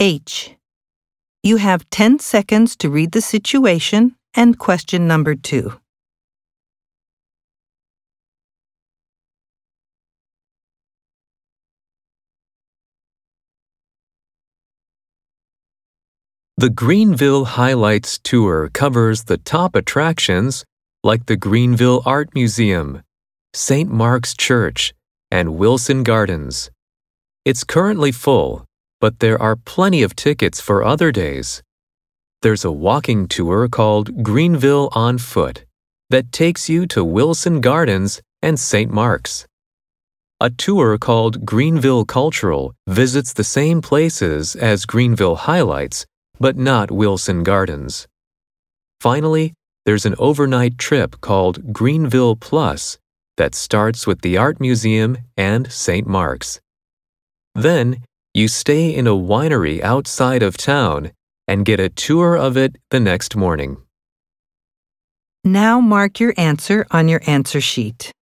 H. You have 10 seconds to read the situation and question number 2. The Greenville Highlights Tour covers the top attractions like the Greenville Art Museum, St. Mark's Church, and Wilson Gardens. It's currently full, but there are plenty of tickets for other days. There's a walking tour called Greenville on Foot that takes you to Wilson Gardens and St. Mark's. A tour called Greenville Cultural visits the same places as Greenville Highlights but not Wilson Gardens. Finally, there's an overnight trip called Greenville Plus that starts with the Art Museum and St. Mark's. Then, you stay in a winery outside of town and get a tour of it the next morning. Now mark your answer on your answer sheet.